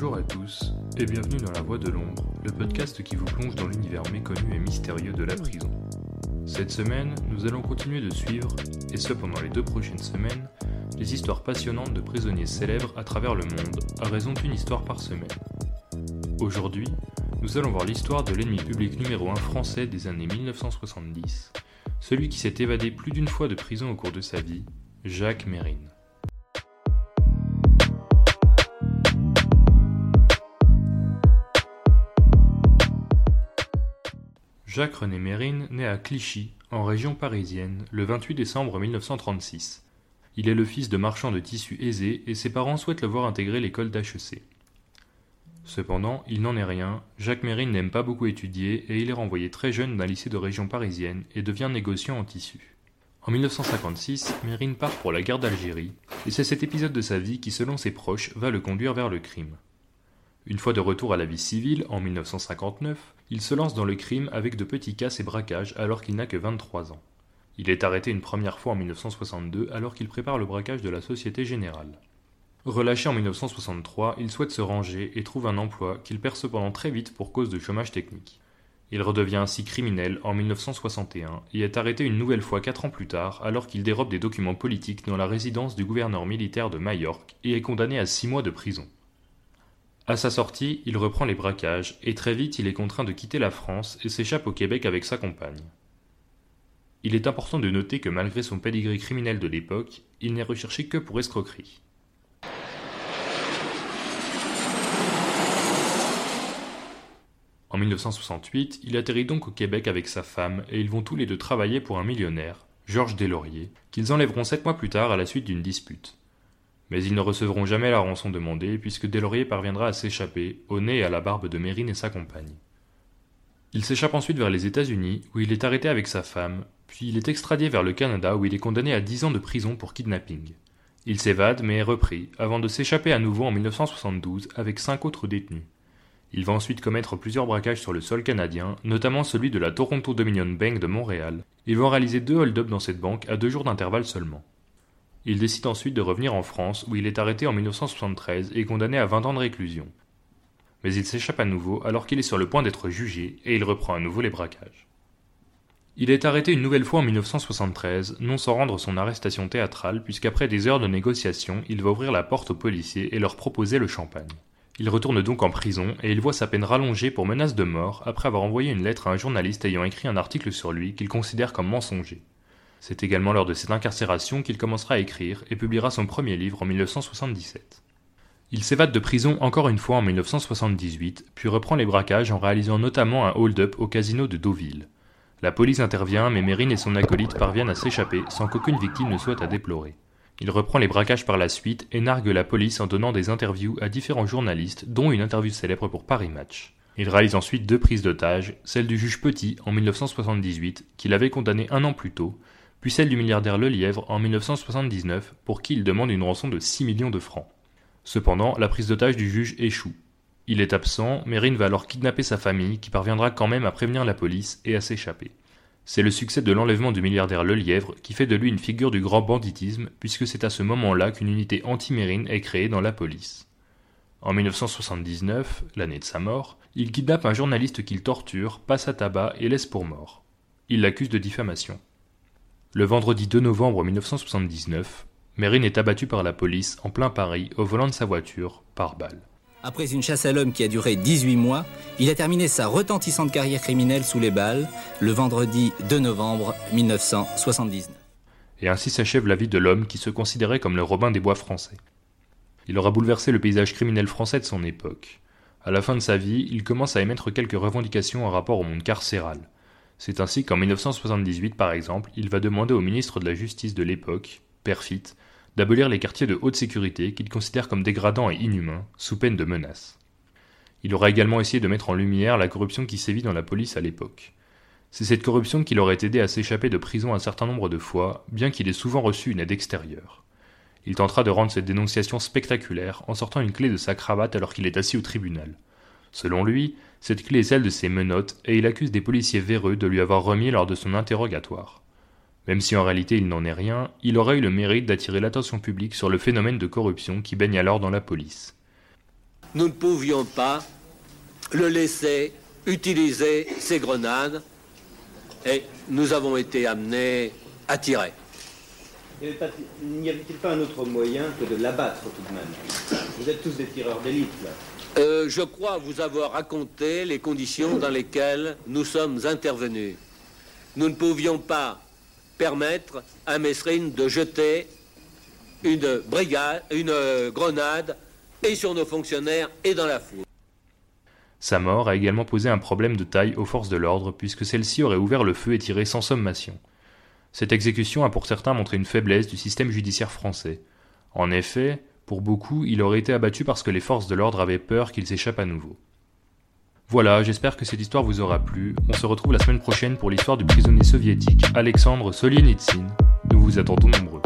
Bonjour à tous et bienvenue dans La Voix de l'ombre, le podcast qui vous plonge dans l'univers méconnu et mystérieux de la prison. Cette semaine, nous allons continuer de suivre, et ce pendant les deux prochaines semaines, les histoires passionnantes de prisonniers célèbres à travers le monde, à raison d'une histoire par semaine. Aujourd'hui, nous allons voir l'histoire de l'ennemi public numéro 1 français des années 1970, celui qui s'est évadé plus d'une fois de prison au cours de sa vie, Jacques Mérine. Jacques-René Mérine naît à Clichy, en région parisienne, le 28 décembre 1936. Il est le fils de marchands de tissus aisés et ses parents souhaitent le voir intégrer l'école d'HEC. Cependant, il n'en est rien, Jacques Mérine n'aime pas beaucoup étudier et il est renvoyé très jeune d'un lycée de région parisienne et devient négociant en tissus. En 1956, Mérine part pour la guerre d'Algérie, et c'est cet épisode de sa vie qui, selon ses proches, va le conduire vers le crime. Une fois de retour à la vie civile, en 1959, il se lance dans le crime avec de petits casses et braquages alors qu'il n'a que 23 ans. Il est arrêté une première fois en 1962 alors qu'il prépare le braquage de la Société Générale. Relâché en 1963, il souhaite se ranger et trouve un emploi qu'il perd cependant très vite pour cause de chômage technique. Il redevient ainsi criminel en 1961 et est arrêté une nouvelle fois quatre ans plus tard alors qu'il dérobe des documents politiques dans la résidence du gouverneur militaire de Majorque et est condamné à six mois de prison. À sa sortie, il reprend les braquages et très vite il est contraint de quitter la France et s'échappe au Québec avec sa compagne. Il est important de noter que malgré son pedigree criminel de l'époque, il n'est recherché que pour escroquerie. En 1968, il atterrit donc au Québec avec sa femme et ils vont tous les deux travailler pour un millionnaire, Georges Deslauriers, qu'ils enlèveront sept mois plus tard à la suite d'une dispute. Mais ils ne recevront jamais la rançon demandée puisque Deslauriers parviendra à s'échapper, au nez et à la barbe de Mérine et sa compagne. Il s'échappe ensuite vers les États-Unis où il est arrêté avec sa femme, puis il est extradé vers le Canada où il est condamné à dix ans de prison pour kidnapping. Il s'évade mais est repris, avant de s'échapper à nouveau en 1972 avec cinq autres détenus. Il va ensuite commettre plusieurs braquages sur le sol canadien, notamment celui de la Toronto Dominion Bank de Montréal. Il va réaliser deux hold-up dans cette banque à deux jours d'intervalle seulement. Il décide ensuite de revenir en France où il est arrêté en 1973 et condamné à 20 ans de réclusion. Mais il s'échappe à nouveau alors qu'il est sur le point d'être jugé et il reprend à nouveau les braquages. Il est arrêté une nouvelle fois en 1973, non sans rendre son arrestation théâtrale puisqu'après des heures de négociation, il va ouvrir la porte aux policiers et leur proposer le champagne. Il retourne donc en prison et il voit sa peine rallongée pour menace de mort après avoir envoyé une lettre à un journaliste ayant écrit un article sur lui qu'il considère comme mensonger. C'est également lors de cette incarcération qu'il commencera à écrire et publiera son premier livre en 1977. Il s'évade de prison encore une fois en 1978, puis reprend les braquages en réalisant notamment un hold-up au casino de Deauville. La police intervient, mais Mérine et son acolyte parviennent à s'échapper sans qu'aucune victime ne soit à déplorer. Il reprend les braquages par la suite et nargue la police en donnant des interviews à différents journalistes, dont une interview célèbre pour Paris Match. Il réalise ensuite deux prises d'otages, celle du juge Petit en 1978, qu'il avait condamné un an plus tôt, puis celle du milliardaire Lelièvre en 1979, pour qui il demande une rançon de 6 millions de francs. Cependant, la prise d'otage du juge échoue. Il est absent, Mérine va alors kidnapper sa famille, qui parviendra quand même à prévenir la police et à s'échapper. C'est le succès de l'enlèvement du milliardaire Lelièvre qui fait de lui une figure du grand banditisme, puisque c'est à ce moment-là qu'une unité anti-mérine est créée dans la police. En 1979, l'année de sa mort, il kidnappe un journaliste qu'il torture, passe à tabac et laisse pour mort. Il l'accuse de diffamation. Le vendredi 2 novembre 1979, Mérine est abattu par la police en plein Paris au volant de sa voiture par balle. Après une chasse à l'homme qui a duré 18 mois, il a terminé sa retentissante carrière criminelle sous les balles le vendredi 2 novembre 1979. Et ainsi s'achève la vie de l'homme qui se considérait comme le Robin des Bois français. Il aura bouleversé le paysage criminel français de son époque. À la fin de sa vie, il commence à émettre quelques revendications en rapport au monde carcéral. C'est ainsi qu'en 1978, par exemple, il va demander au ministre de la Justice de l'époque, Perfit, d'abolir les quartiers de haute sécurité qu'il considère comme dégradants et inhumains, sous peine de menaces. Il aura également essayé de mettre en lumière la corruption qui sévit dans la police à l'époque. C'est cette corruption qui l'aurait aidé à s'échapper de prison un certain nombre de fois, bien qu'il ait souvent reçu une aide extérieure. Il tentera de rendre cette dénonciation spectaculaire en sortant une clé de sa cravate alors qu'il est assis au tribunal. Selon lui, cette clé est celle de ses menottes et il accuse des policiers véreux de lui avoir remis lors de son interrogatoire. Même si en réalité il n'en est rien, il aura eu le mérite d'attirer l'attention publique sur le phénomène de corruption qui baigne alors dans la police. nous ne pouvions pas le laisser utiliser ces grenades et nous avons été amenés à tirer. N'y avait-il pas un autre moyen que de l'abattre tout de même? Vous êtes tous des tireurs d'élite là. Euh, je crois vous avoir raconté les conditions dans lesquelles nous sommes intervenus. Nous ne pouvions pas permettre à Messrine de jeter une brigade, une grenade et sur nos fonctionnaires et dans la foule. Sa mort a également posé un problème de taille aux forces de l'ordre puisque celles-ci auraient ouvert le feu et tiré sans sommation. Cette exécution a pour certains montré une faiblesse du système judiciaire français. En effet, pour beaucoup, il aurait été abattu parce que les forces de l'ordre avaient peur qu'il s'échappe à nouveau. Voilà, j'espère que cette histoire vous aura plu. On se retrouve la semaine prochaine pour l'histoire du prisonnier soviétique Alexandre Solienitsyn. Nous vous attendons nombreux.